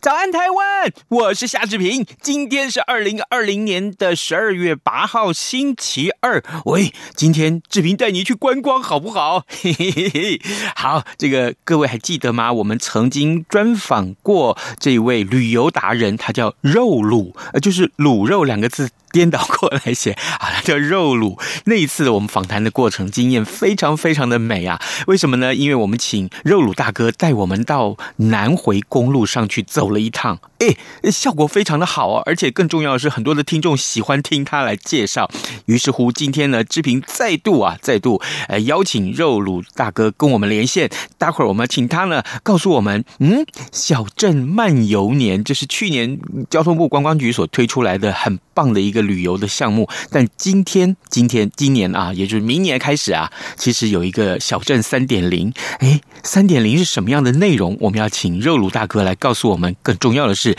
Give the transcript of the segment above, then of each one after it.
早安，台湾！我是夏志平。今天是二零二零年的十二月八号，星期二。喂，今天志平带你去观光，好不好？嘿嘿嘿嘿。好，这个各位还记得吗？我们曾经专访过这位旅游达人，他叫肉卤，呃，就是卤肉两个字。颠倒过来写 啊，叫肉鲁。那一次我们访谈的过程经验非常非常的美啊！为什么呢？因为我们请肉鲁大哥带我们到南回公路上去走了一趟，哎，效果非常的好啊！而且更重要的是，很多的听众喜欢听他来介绍。于是乎，今天呢，志平再度啊，再度呃邀请肉鲁大哥跟我们连线。待会儿我们请他呢告诉我们，嗯，小镇漫游年，这是去年交通部观光局所推出来的很棒的一个旅游的项目，但今天、今天、今年啊，也就是明年开始啊，其实有一个小镇三点零。哎，三点零是什么样的内容？我们要请肉鲁大哥来告诉我们。更重要的是，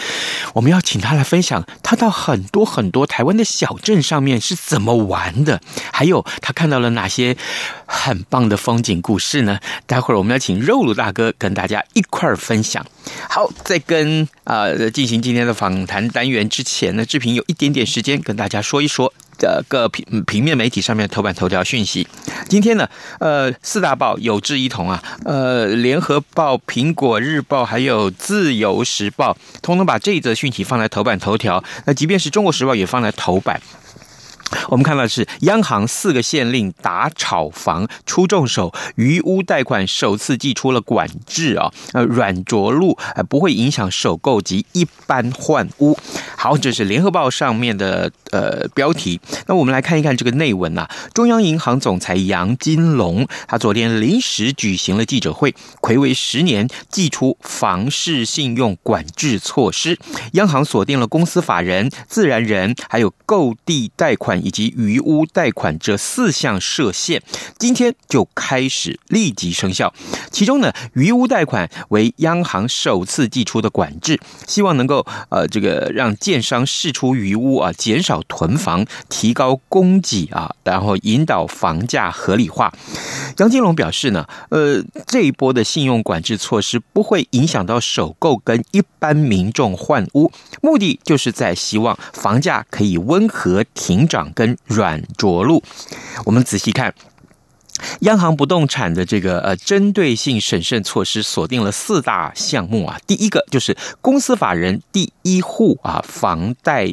我们要请他来分享他到很多很多台湾的小镇上面是怎么玩的，还有他看到了哪些很棒的风景故事呢？待会儿我们要请肉鲁大哥跟大家一块儿分享。好，在跟啊、进行今天的访谈单元之前呢，志平有一点点时间跟大家说一说的各平平面媒体上面头版头条讯息。今天呢，呃，四大报有志一同啊，呃，联合报、苹果日报还有自由时报，通通把这一则讯息放在头版头条。那即便是中国时报也放在头版。我们看到是央行四个县令打炒房出重手，余屋贷款首次祭出了管制啊，呃，软着陆呃不会影响首购及一般换屋。好，这是联合报上面的呃标题。那我们来看一看这个内文呐、中央银行总裁杨金龙他昨天临时举行了记者会，睽违十年祭出房市信用管制措施，央行锁定了公司法人、自然人还有购地贷款。以及余屋贷款这四项设限，今天就开始立即生效。其中呢，余屋贷款为央行首次祭出的管制，希望能够呃这个让建商释出余屋啊，减少囤房，提高供给啊，然后引导房价合理化。杨金龙表示呢，呃这一波的信用管制措施不会影响到首购跟一般民众换屋，目的就是在希望房价可以温和停涨。跟软着陆，我们仔细看。央行不动产的这个呃针对性审慎措施锁定了四大项目啊，第一个就是公司法人第一户啊房贷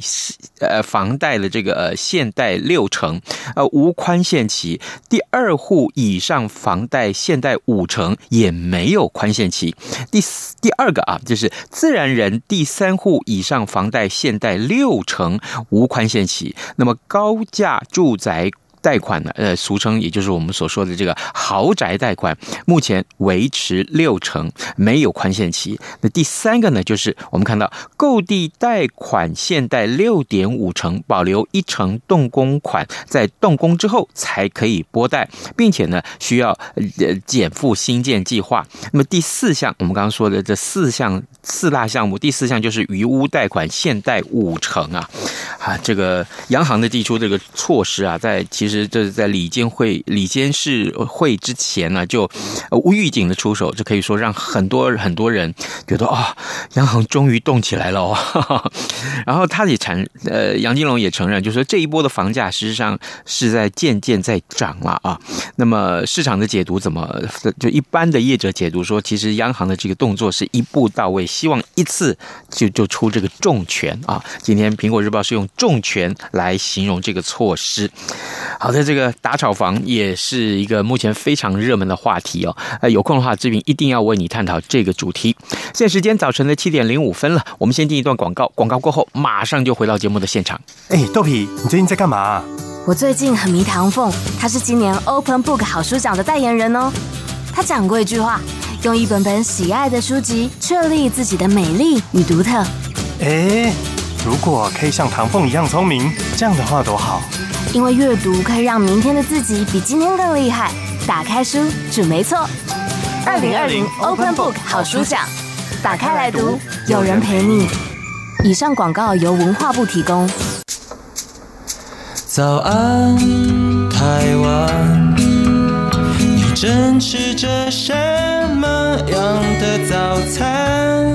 呃房贷的这个呃限贷六成呃无宽限期，第二户以上房贷限贷五成也没有宽限期，第四第二个啊就是自然人第三户以上房贷限贷六成无宽限期，那么高价住宅。贷款呢，呃，俗称也就是我们所说的这个豪宅贷款，目前维持六成，没有宽限期。那第三个呢，就是我们看到购地贷款限贷六点五成，保留一成动工款，在动工之后才可以拨贷，并且呢需要呃减负新建计划。那么第四项，我们刚刚说的这四项四大项目，第四项就是余屋贷款限贷五成啊，啊，这个央行的提出这个措施啊，在其实。这是在里监会、里监事会之前呢，就无预警的出手，就可以说让很多很多人觉得啊、央行终于动起来了哦。然后他也承，呃，杨金龙也承认，就说这一波的房价实际上是在渐渐在涨了啊。那么市场的解读怎么？就一般的业者解读说，其实央行的这个动作是一步到位，希望一次就就出这个重拳啊。今天苹果日报是用重拳来形容这个措施。的，这个打炒房也是一个目前非常热门的话题哦。呃，有空的话，志平一定要为你探讨这个主题。现在时间早晨的七点零五分了，我们先进一段广告，广告过后马上就回到节目的现场。哎，豆皮，你最近在干嘛？我最近很迷唐凤，他是今年 Open Book 好书奖的代言人哦。他讲过一句话：用一本本喜爱的书籍，确立自己的美丽与独特。哎，如果可以像唐凤一样聪明，这样的话多好。因为阅读可以让明天的自己比今天更厉害。打开书，准没错。二零二零 Open Book 好书奖，打开来读，有人陪你。以上广告由文化部提供。早安，台湾，你正吃着什么样的早餐？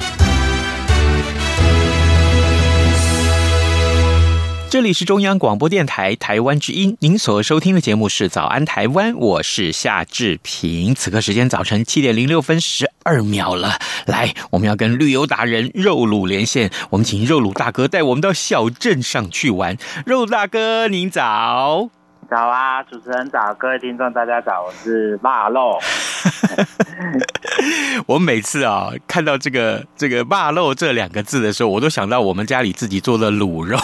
这里是中央广播电台台湾之音，您所收听的节目是《早安台湾》，我是夏志平。此刻时间早晨七点零六分十二秒了，来，我们要跟旅游达人肉鲁连线，我们请肉鲁大哥带我们到小镇上去玩。肉鲁大哥，您早。早啊，主持人早，各位听众大家早，我是腊肉。我每次啊看到这个这个腊肉这两个字的时候，我都想到我们家里自己做的卤肉。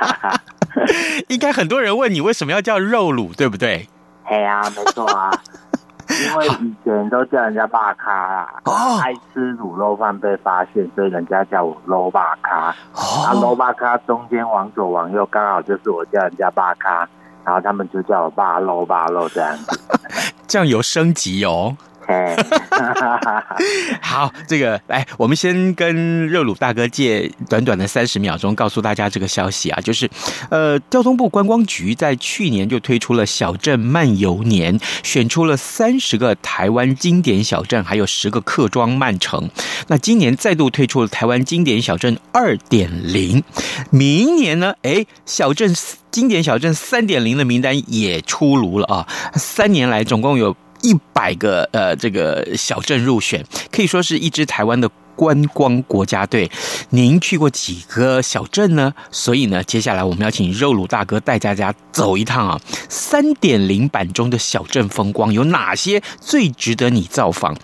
应该很多人问你为什么要叫肉卤，对不对？嘿啊，没错啊，因为以前都叫人家霸咖啦，哦，爱吃卤肉饭被发现，所以人家叫我肉咖。哦，啊，肉咖中间往左往右刚好就是我叫人家霸咖。然后他们就叫我爸喽爸喽这样子，这样有升级哦。好，这个来，我们先跟热鲁大哥借短短的三十秒钟，告诉大家这个消息啊，就是，呃，交通部观光局在去年就推出了小镇漫游年，选出了三十个台湾经典小镇，还有十个客庄漫城。那今年再度推出了台湾经典小镇二点零，明年呢，哎，小镇经典小镇三点零的名单也出炉了啊！三年来总共有。一百个呃，这个小镇入选，可以说是一支台湾的观光国家队，您去过几个小镇呢？所以呢，接下来我们要请肉鲁大哥带大家走一趟啊！三点零版中的小镇风光有哪些最值得你造访？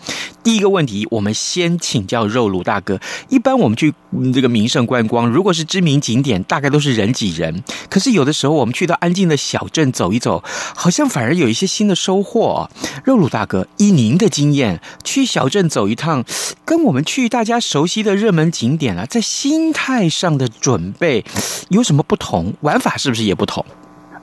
第一个问题，我们先请教肉鲁大哥。一般我们去这个名胜观光，如果是知名景点，大概都是人挤人。可是有的时候，我们去到安静的小镇走一走，好像反而有一些新的收获。肉鲁大哥，以您的经验，去小镇走一趟，跟我们去大家熟悉的热门景点啊，在心态上的准备有什么不同？玩法是不是也不同？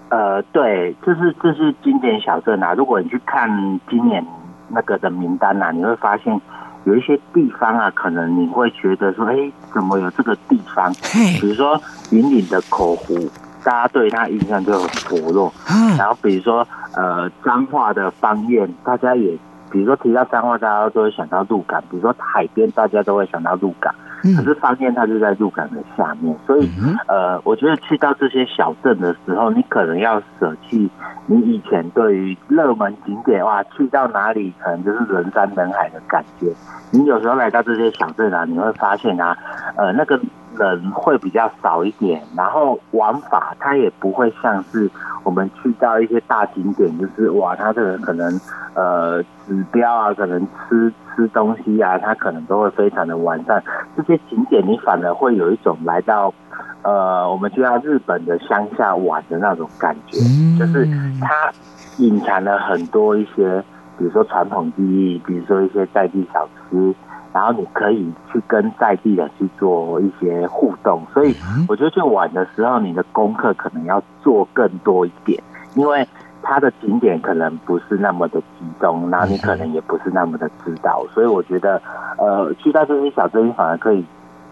呃，对，这是这是经典小镇啊。如果你去看今年。那个的名单呐、啊，你会发现有一些地方啊，可能你会觉得说，哎，怎么有这个地方？比如说云岭的口湖，大家对它印象就很薄弱。然后比如说呃彰化的方院，大家也比如说提到彰化，大家都会想到鹿港；比如说海边，大家都会想到鹿港。可是饭店它就在鹿港的下面，所以呃，我觉得去到这些小镇的时候，你可能要舍弃你以前对于热门景点哇，去到哪里可能就是人山人海的感觉。你有时候来到这些小镇啊，你会发现啊，呃，那个人会比较少一点，然后玩法它也不会像是我们去到一些大景点，就是哇，它这个可能呃指标啊，可能吃。吃东西啊，它可能都会非常的完善。这些景点你反而会有一种来到，呃，我们去到日本的乡下玩的那种感觉，就是它隐藏了很多一些，比如说传统技艺，比如说一些在地小吃，然后你可以去跟在地人去做一些互动。所以我觉得去玩的时候，你的功课可能要做更多一点，因为。它的景点可能不是那么的集中，然后你可能也不是那么的知道，所以我觉得，呃，去到这些小镇反而可以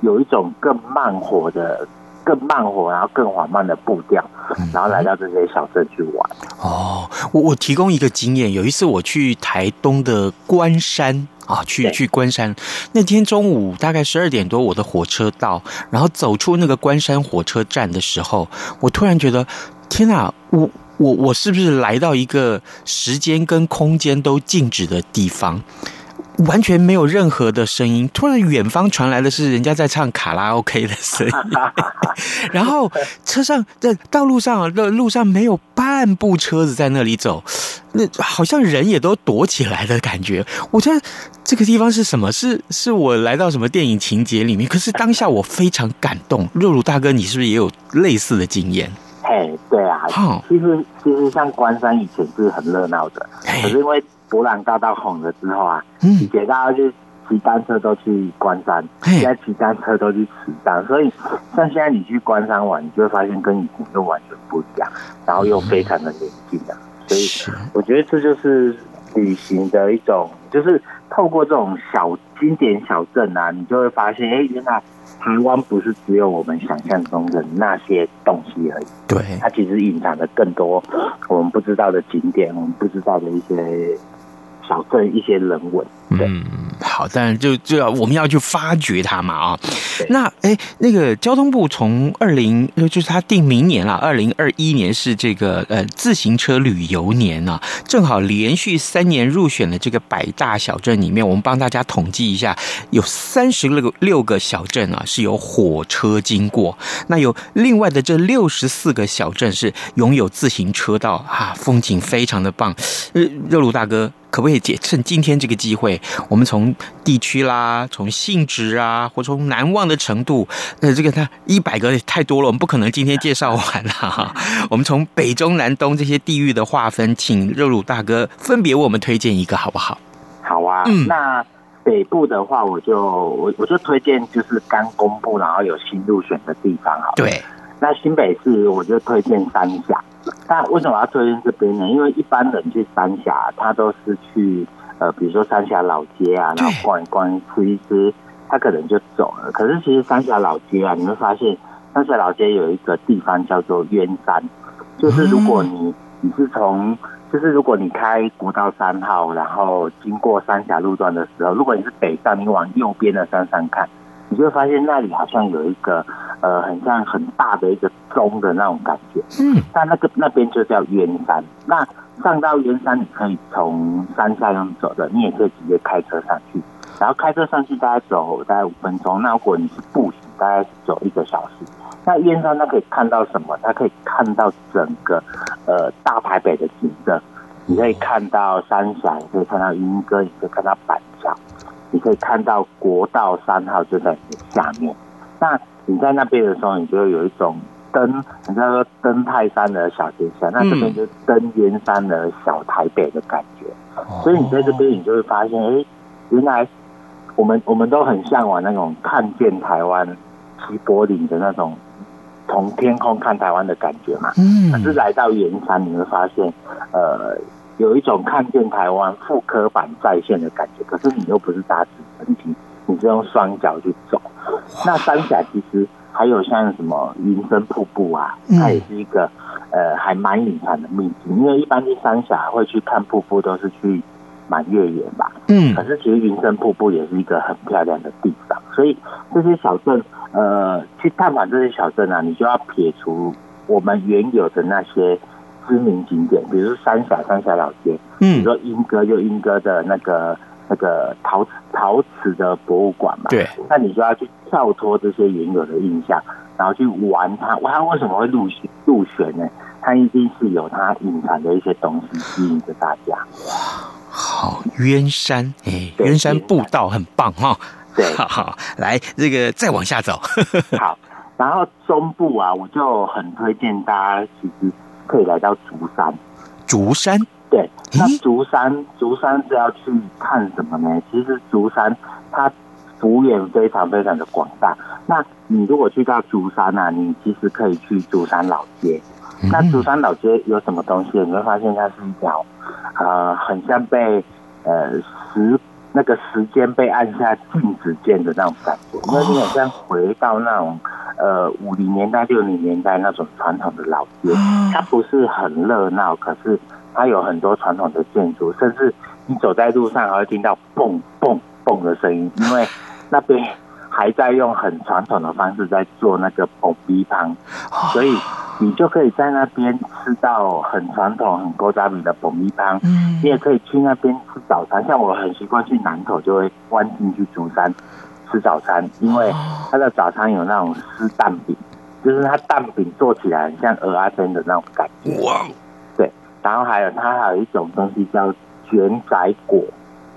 有一种更慢活的、更慢活，然后更缓慢的步调，然后来到这些小镇去玩。哦，我我提供一个经验，有一次我去台东的关山啊，去去关山，那天中午大概十二点多，我的火车到，然后走出那个关山火车站的时候，我突然觉得，天哪，我。我我是不是来到一个时间跟空间都静止的地方？完全没有任何的声音，突然远方传来的是人家在唱卡拉 OK 的声音，然后车上在道路上的路上没有半部车子在那里走，那好像人也都躲起来的感觉。我觉得这个地方是什么？是是我来到什么电影情节里面？可是当下我非常感动。肉鲁大哥，你是不是也有类似的经验？嘿，对啊，哦、其实其实像关山以前是很热闹的，可是因为伯朗大道红了之后啊，以前大家就骑单车都去关山，现在骑单车都去池上，所以像现在你去关山玩，你就会发现跟以前又完全不一样，然后又非常的宁静的，所以我觉得这就是旅行的一种，就是透过这种小经典小镇啊，你就会发现，哎，原来。台湾不是只有我们想象中的那些东西而已，对，它其实隐藏着更多我们不知道的景点，我们不知道的一些想跟、一些人文。嗯，好，但就就要我们要去发掘它嘛啊。那哎，那个交通部从二零就是他定明年了，二零二一年是这个呃自行车旅游年啊，正好连续三年入选了这个百大小镇里面，我们帮大家统计一下，有三十六个六个小镇啊是有火车经过，那有另外的这六十四个小镇是拥有自行车道啊，风景非常的棒。呃，热鲁大哥。可不可以借趁今天这个机会，我们从地区啦，从性质啊，或从难忘的程度，呃，这个它一百个太多了，我们不可能今天介绍完了哈。我们从北中南东这些地域的划分，请肉鲁大哥分别为我们推荐一个好不好？好啊，嗯，那北部的话，我就我我就推荐就是刚公布然后有新入选的地方好，对，那新北市我就推荐三峡。那为什么要推荐这边呢？因为一般人去三峡，他都是去呃，比如说三峡老街啊，然后逛一逛、吃一吃，他可能就走了。可是其实三峡老街啊，你会发现三峡老街有一个地方叫做冤山，就是如果你你是从，就是如果你开国道三号，然后经过三峡路段的时候，如果你是北上，你往右边的山上看。你就会发现那里好像有一个呃，很像很大的一个钟的那种感觉。嗯，但那个那边就叫冤山。那上到鸢山，你可以从山下用走的，你也可以直接开车上去。然后开车上去大概走大概五分钟。那如果你是步行，大概是走一个小时。那鸢山它可以看到什么？它可以看到整个呃大台北的景色。你可以看到三峡，你可以看到莺歌，你可以看到板桥。你可以看到国道三号就在你下面，那你在那边的时候，你就会有一种登，人家说登泰山的小天下，那这边就登燕山的小台北的感觉。所以你在这边，你就会发现，哎，原来我们我们都很向往那种看见台湾齐柏林的那种从天空看台湾的感觉嘛。嗯。可是来到盐山，你会发现，呃。有一种看见台湾复刻版再现的感觉，可是你又不是搭直升机，你是用双脚去走。那三峡其实还有像什么云深瀑布啊，它也是一个呃还蛮隐藏的秘境。因为一般去三峡会去看瀑布，都是去满月圆吧。嗯，可是其实云深瀑布也是一个很漂亮的地方。所以这些小镇，呃，去探访这些小镇啊，你就要撇除我们原有的那些。知名景点，比如说三峡、三峡老街，嗯，比如说莺歌，就莺歌的那个那个陶瓷陶瓷的博物馆嘛，对，那你就要去跳脱这些原有的印象，然后去玩它。哇，它为什么会入选入选呢？它一定是有它隐藏的一些东西吸引着大家。哇，好，渊山，哎，渊山步道很棒哈、哦。对，好 好，来这个再往下走。好，然后中部啊，我就很推荐大家其实。可以来到竹山，竹山对，那竹山竹山是要去看什么呢？其实竹山它幅员非常非常的广大。那你如果去到竹山啊，你其实可以去竹山老街。那竹山老街有什么东西？你会发现它是一条呃，很像被呃时那个时间被按下静止键的那种感觉，因为你好像回到那种。呃，五零年代、六零年代那种传统的老街，它不是很热闹，可是它有很多传统的建筑，甚至你走在路上还会听到蹦蹦蹦的声音，因为那边还在用很传统的方式在做那个爆米汤，所以你就可以在那边吃到很传统、很高扎米的爆米汤。嗯，你也可以去那边吃早餐，像我很习惯去南口，就会弯进去竹山吃早餐，因为它的早餐有那种湿蛋饼，就是它蛋饼做起来很像蚵仔煎的那种感觉。哇，对，然后还有它还有一种东西叫卷仔果，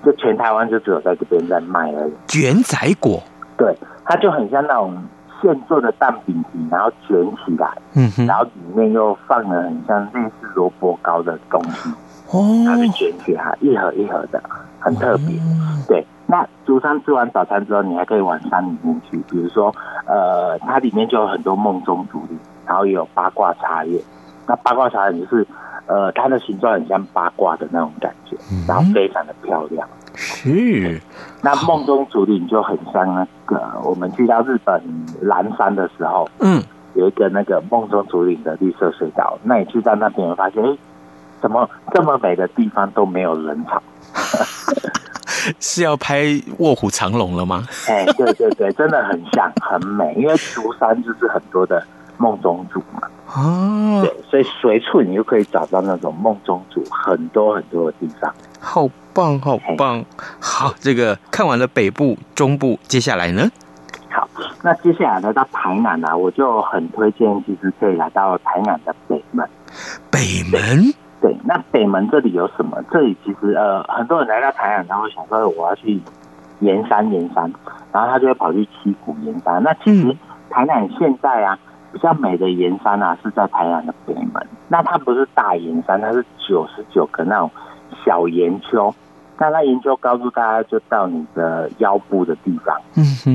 就全台湾就只有在这边在卖而已。卷仔果。对，它就很像那种现做的蛋饼皮，然后卷起来，嗯哼，然后里面又放了很像类似萝卜糕的东西，哦，它是卷起来一盒一盒的，很特别。哦、对，那竹山吃完早餐之后，你还可以往山里面去，比如说，呃，它里面就有很多梦中竹林，然后也有八卦茶叶。那八卦茶叶就是，呃，它的形状很像八卦的那种感觉，然后非常的漂亮。是，那梦中竹林就很像那个我们去到日本岚山的时候，嗯，有一个那个梦中竹林的绿色隧道。那你去到那边，会发现，哎，怎么这么美的地方都没有人潮？是要拍《卧虎藏龙》了吗？哎，对对对，真的很像，很美。因为竹山就是很多的梦中竹嘛，哦，对，所以随处你就可以找到那种梦中竹很多很多的地方。好棒，好棒！好，这个看完了北部、中部，接下来呢？好，那接下来来到台南呢、啊，我就很推荐，其实可以来到台南的北门。北门？对，那北门这里有什么？这里其实呃，很多人来到台南，他会想说我要去盐山，盐山，然后他就会跑去七股盐山。那其实台南现在啊，比较美的盐山啊，是在台南的北门。那它不是大盐山，它是九十九个那种。小岩丘，那它岩丘高度大概就到你的腰部的地方，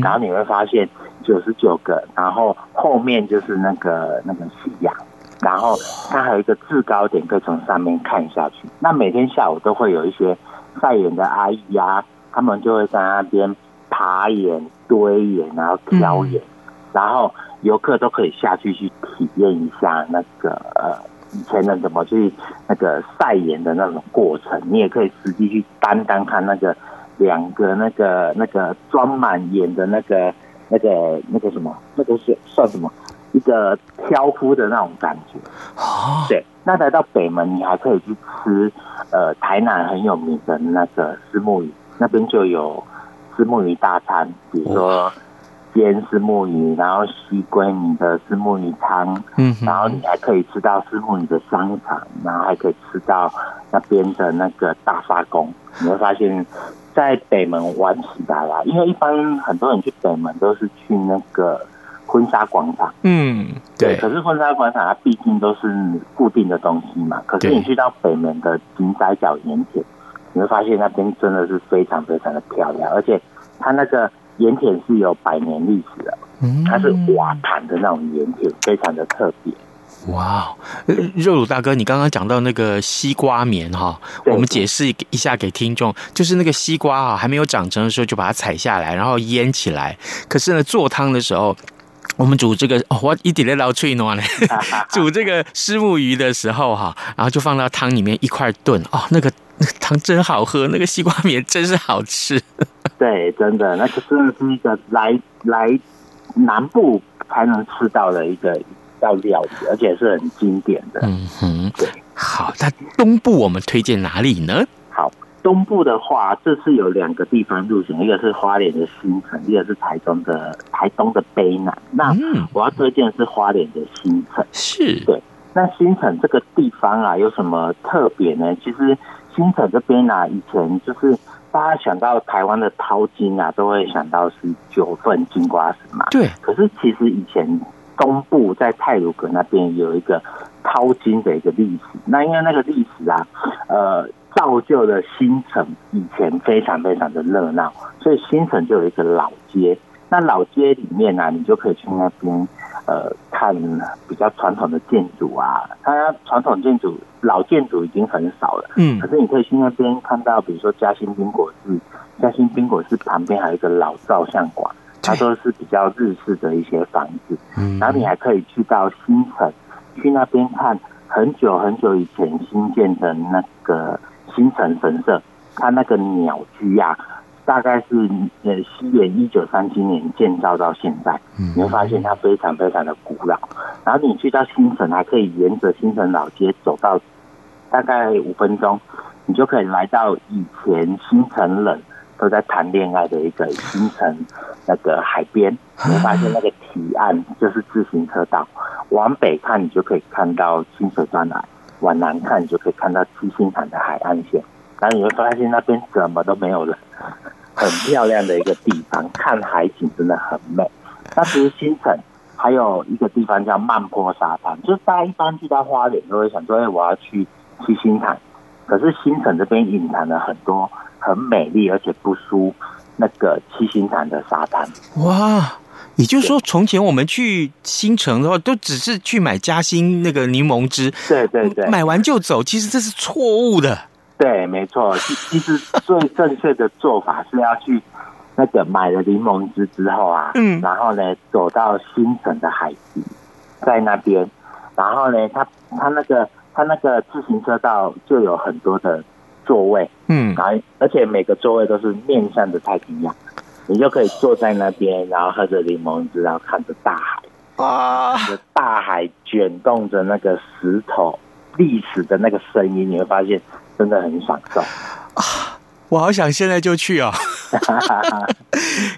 然后你会发现九十九个，然后后面就是那个那个夕阳，然后它还有一个制高点，可以从上面看下去。那每天下午都会有一些晒盐的阿姨呀、啊，他们就会在那边爬盐、堆盐，然后挑盐，嗯、然后游客都可以下去去体验一下那个呃。以前的怎么去那个晒盐的那种过程，你也可以实际去担当看那个两个那个那个装满盐的那个那个那个什么，那个是算什么？一个挑夫的那种感觉。对，那来到北门，你还可以去吃呃台南很有名的那个石目鱼，那边就有石目鱼大餐，比如说。煎虱目鱼，然后西归你的是木鱼汤，嗯，然后你还可以吃到虱目鱼的商场，然后还可以吃到那边的那个大沙公。你会发现，在北门玩起来啦，因为一般很多人去北门都是去那个婚纱广场，嗯，对。可是婚纱广场它毕竟都是固定的东西嘛，可是你去到北门的金仔角盐田，你会发现那边真的是非常非常的漂亮，而且它那个。盐田是有百年历史的，它是瓦盘的那种盐田，非常的特别。哇，肉乳大哥，你刚刚讲到那个西瓜棉哈，我们解释一下给听众，就是那个西瓜啊，还没有长成的时候就把它采下来，然后腌起来。可是呢，做汤的时候，我们煮这个我一点点老脆糯呢，煮这个虱目鱼的时候哈，然后就放到汤里面一块炖哦，那个那个汤真好喝，那个西瓜棉真是好吃。对，真的，那个真的是一个来来南部才能吃到的一个料理，而且是很经典的。嗯哼，对。好，那东部我们推荐哪里呢？好，东部的话，这次有两个地方入选，一个是花莲的新城，一个是台中的台东的卑南。那我要推荐的是花莲的新城。是，对。那新城这个地方啊，有什么特别呢？其实新城这边啊，以前就是。大家想到台湾的淘金啊，都会想到是九份金瓜石嘛。对。可是其实以前东部在泰鲁阁那边有一个淘金的一个历史。那因为那个历史啊，呃，造就了新城以前非常非常的热闹，所以新城就有一个老街。那老街里面呢、啊，你就可以去那边。呃，看比较传统的建筑啊，它传统建筑老建筑已经很少了，嗯，可是你可以去那边看到，比如说嘉兴宾果寺，嘉兴宾果寺旁边还有一个老照相馆，它都是比较日式的一些房子，嗯，然后你还可以去到新城，去那边看很久很久以前新建的那个新城神社，它那个鸟居啊。大概是呃西元一九三七年建造到现在，你会发现它非常非常的古老。然后你去到新城，还可以沿着新城老街走到大概五分钟，你就可以来到以前新城人都在谈恋爱的一个新城那个海边。你会发现那个堤岸就是自行车道，往北看你就可以看到清水断崖，往南看你就可以看到七星潭的海岸线。然后你会发现那边什么都没有人。很漂亮的一个地方，看海景真的很美。那其实新城还有一个地方叫曼坡沙滩，就是大家一般去到花莲都会想说，哎，我要去七星潭。可是新城这边隐藏了很多很美丽而且不输那个七星潭的沙滩。哇，也就是说，从前我们去新城的话，都只是去买嘉兴那个柠檬汁，对对对，买完就走。其实这是错误的。对，没错。其实最正确的做法是要去那个买了柠檬汁之后啊，嗯，然后呢，走到新城的海堤，在那边，然后呢，他他那个他那个自行车道就有很多的座位，嗯，然后而且每个座位都是面向着太平洋，你就可以坐在那边，然后喝着柠檬汁，然后看着大海，啊，大海卷动着那个石头历史的那个声音，你会发现。真的很享受啊！我好想现在就去哦。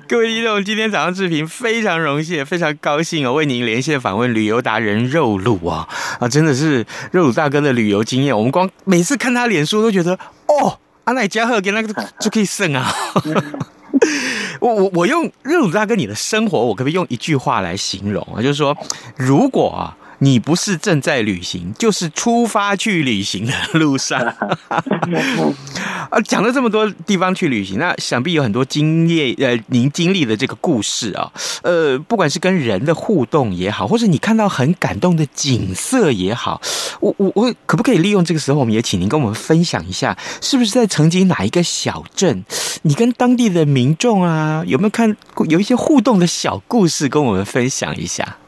各位听众，今天早上视频非常荣幸，非常高兴哦，为您连线访问旅游达人肉鲁啊啊！真的是肉鲁大哥的旅游经验，我们光每次看他脸书都觉得哦，阿奈加贺给那个就可以胜啊！我我我用肉鲁大哥你的生活，我可不可以用一句话来形容啊？就是说，如果啊。你不是正在旅行，就是出发去旅行的路上。啊，讲了这么多地方去旅行，那想必有很多经验，呃，您经历的这个故事啊，呃，不管是跟人的互动也好，或者你看到很感动的景色也好，我我我可不可以利用这个时候，我们也请您跟我们分享一下，是不是在曾经哪一个小镇，你跟当地的民众啊，有没有看过有一些互动的小故事，跟我们分享一下？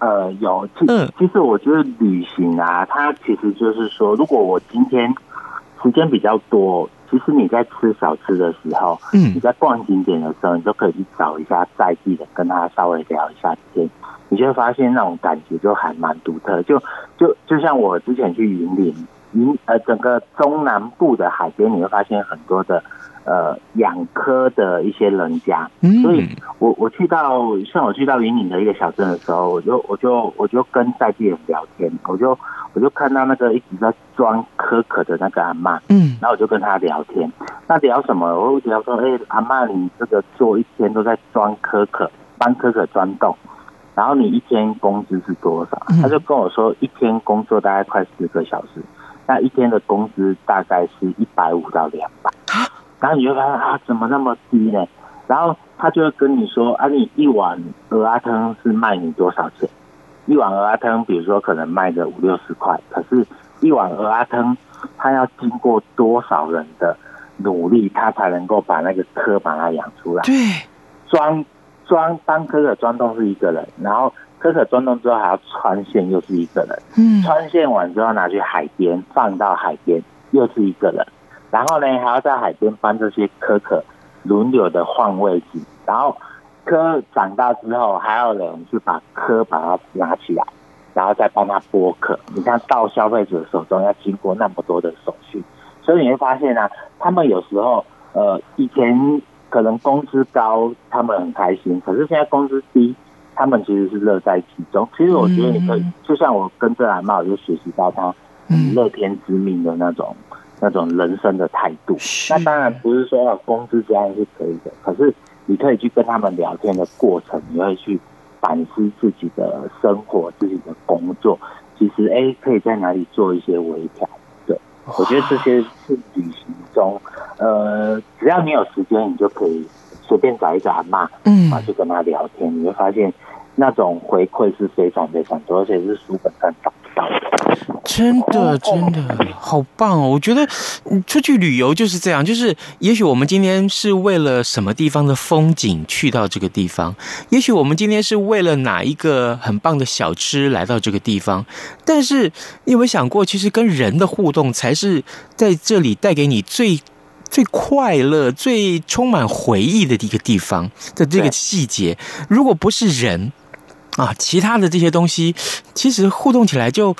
呃，有，其其实我觉得旅行啊，它其实就是说，如果我今天时间比较多，其实你在吃小吃的时候，嗯，你在逛景点的时候，你都可以去找一下在地的，跟他稍微聊一下天，你就会发现那种感觉就还蛮独特。就就就像我之前去云林，云呃整个中南部的海边，你会发现很多的。呃，养科的一些人家，所以我我去到像我去到云岭的一个小镇的时候，我就我就我就跟在地人聊天，我就我就看到那个一直在装可可的那个阿妈，嗯，然后我就跟他聊天，那聊什么？我聊说，哎、欸，阿妈，你这个做一天都在装可可，帮可可钻洞，然后你一天工资是多少？他就跟我说，一天工作大概快四个小时，那一天的工资大概是一百五到两百。然后你就发现啊，怎么那么低呢？然后他就会跟你说啊，你一碗蚵仔汤是卖你多少钱？一碗蚵仔汤，比如说可能卖个五六十块，可是一碗蚵仔汤，它要经过多少人的努力，它才能够把那个蚵把它养出来？对，装装当蚵壳钻洞是一个人，然后可可装洞之后还要穿线，又是一个人。嗯，穿线完之后拿去海边放到海边，又是一个人。然后呢，还要在海边帮这些蚵壳轮流的换位置，然后科长大之后，还要人去把科把它拿起来，然后再帮它剥壳。你看到消费者手中要经过那么多的手续，所以你会发现啊，他们有时候呃以前可能工资高，他们很开心，可是现在工资低，他们其实是乐在其中。其实我觉得你可以，就像我跟这阿嬷，我就学习到他乐天知命的那种。那种人生的态度，那当然不是说要工资这样是可以的，可是你可以去跟他们聊天的过程，你会去反思自己的生活、自己的工作，其实哎，可以在哪里做一些微调。对，我觉得这些是旅行中，呃，只要你有时间，你就可以随便找一个阿妈，嗯，去跟他聊天，你会发现那种回馈是非常非常多，而且是书本上找不到的。真的，真的好棒哦！我觉得出去旅游就是这样，就是也许我们今天是为了什么地方的风景去到这个地方，也许我们今天是为了哪一个很棒的小吃来到这个地方，但是你有没有想过，其实跟人的互动才是在这里带给你最最快乐、最充满回忆的一个地方的这个细节，如果不是人啊，其他的这些东西，其实互动起来就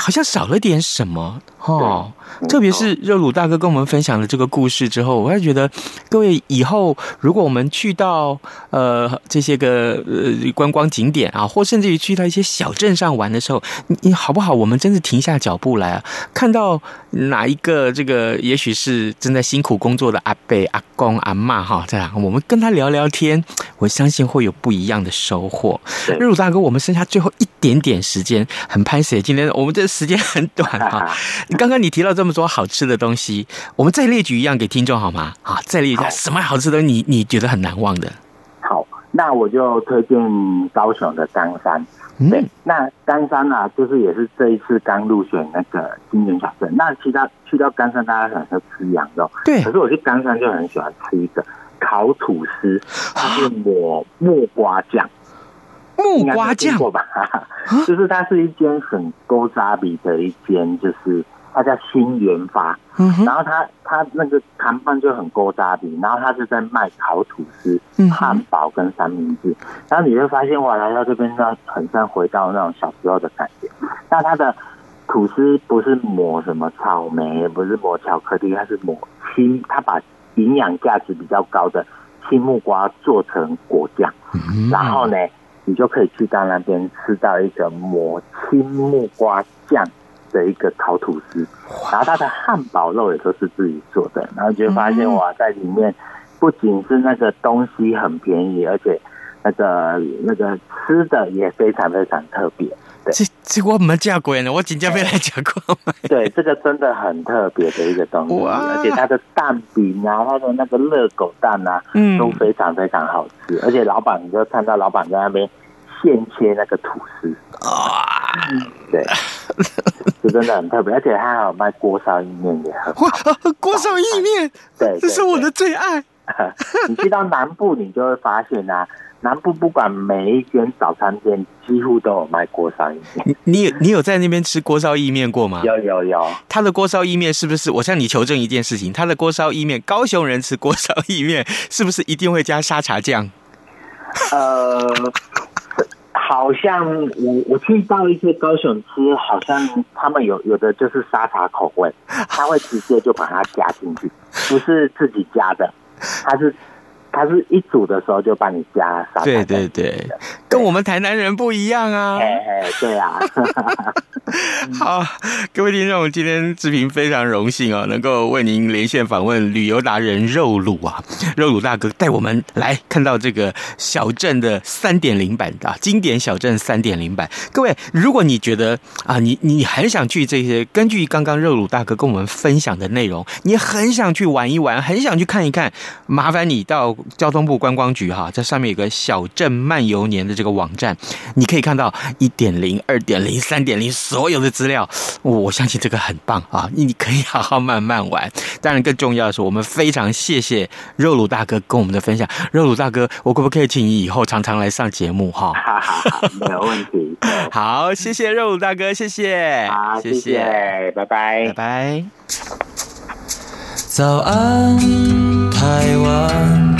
好像少了点什么哦。特别是热鲁大哥跟我们分享了这个故事之后，我还觉得各位以后如果我们去到呃这些个呃观光景点啊，或甚至于去到一些小镇上玩的时候，你你好不好？我们真是停下脚步来啊，看到哪一个这个也许是正在辛苦工作的阿伯、阿公、阿妈哈，这样我们跟他聊聊天，我相信会有不一样的收获。热鲁大哥，我们剩下最后一点点时间，很拍谢，今天我们这时间很短啊。刚刚你提到这么。多好吃的东西，我们再列举一样给听众好吗？好，再列一下什么好吃的你，你你觉得很难忘的？好，那我就推荐高雄的冈山。那冈山呢、啊，就是也是这一次刚入选那个经典小镇。那其他去到冈山，大家很爱吃羊肉，对。可是我去冈山就很喜欢吃一个烤吐司，就是抹 木瓜酱。木瓜酱过吧？就是它是一间很勾扎比的一间，就是。它叫新元发，然后它它那个看板就很勾扎比，然后它是在卖烤吐司、汉堡跟三明治，然后你会发现哇，来到这边呢，很像回到那种小时候的感觉。那它的吐司不是抹什么草莓，也不是抹巧克力，它是抹青，它把营养价值比较高的青木瓜做成果酱，然后呢，你就可以去到那边吃到一个抹青木瓜酱。的一个烤吐司，然后它的汉堡肉也都是自己做的，然后就发现哇，在里面不仅是那个东西很便宜，而且那个那个吃的也非常非常特别。对，这这我没见过呢，我今天没来讲过。对，这个真的很特别的一个东西，而且它的蛋饼啊，它的那个热狗蛋啊，嗯，都非常非常好吃。而且老板，你就看到老板在那边现切那个吐司啊，对。这真的很特别，而且他还有卖锅烧意面也很好。锅烧意面，对，这是我的最爱。你去到南部，你就会发现啊，南部不管每一间早餐店，几乎都有卖锅烧意面。你有你有在那边吃锅烧意面过吗？有有有。他的锅烧意面是不是？我向你求证一件事情，他的锅烧意面，高雄人吃锅烧意面是不是一定会加沙茶酱？呃。好像我我去到一些高雄吃，好像他们有有的就是沙茶口味，他会直接就把它加进去，不是自己加的，他是。他是一煮的时候就帮你加沙茶，对对对，跟我们台南人不一样啊！哎哎，对啊。好，各位听众，今天志平非常荣幸啊，能够为您连线访问旅游达人肉鲁啊，肉鲁大哥带我们来看到这个小镇的三点零版啊，经典小镇三点零版。各位，如果你觉得啊，你你很想去这些，根据刚刚肉鲁大哥跟我们分享的内容，你很想去玩一玩，很想去看一看，麻烦你到。交通部观光局哈，在上面有个小镇漫游年的这个网站，你可以看到一点零、二点零、三点零所有的资料。我相信这个很棒啊，你可以好好慢慢玩。当然，更重要的是，我们非常谢谢肉鲁大哥跟我们的分享。肉鲁大哥，我可不可以请你以后常常来上节目哈？哈哈，没有问题。好，谢谢肉鲁大哥，谢谢，好，谢谢，拜拜，拜拜。早安，台湾。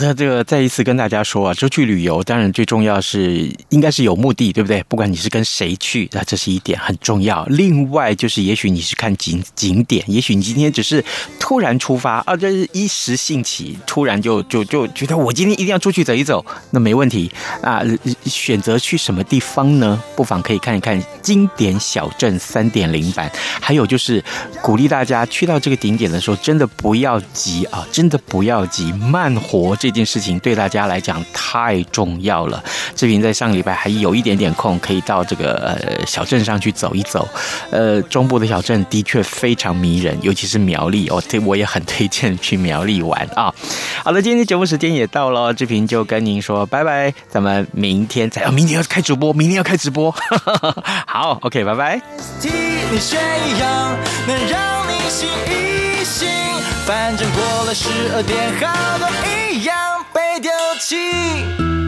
那，这个再一次跟大家说啊，出去旅游当然最重要是应该是有目的，对不对？不管你是跟谁去，那这是一点很重要。另外就是，也许你是看景景点，也许你今天只是突然出发啊，这是一时兴起，突然就就就觉得我今天一定要出去走一走，那没问题啊。选择去什么地方呢？不妨可以看一看经典小镇三点零版。还有就是鼓励大家去到这个景点的时候，真的不要急啊，真的不要急，慢活。这这件事情对大家来讲太重要了。志平在上个礼拜还有一点点空，可以到这个呃小镇上去走一走。呃，中部的小镇的确非常迷人，尤其是苗栗哦，这我也很推荐去苗栗玩啊。好了，今天节目时间也到了，志平就跟您说拜拜，咱们明天再，哦，明天要开直播，明天要开直播。好，OK，拜拜。反正过了十二点，好多一样被丢弃。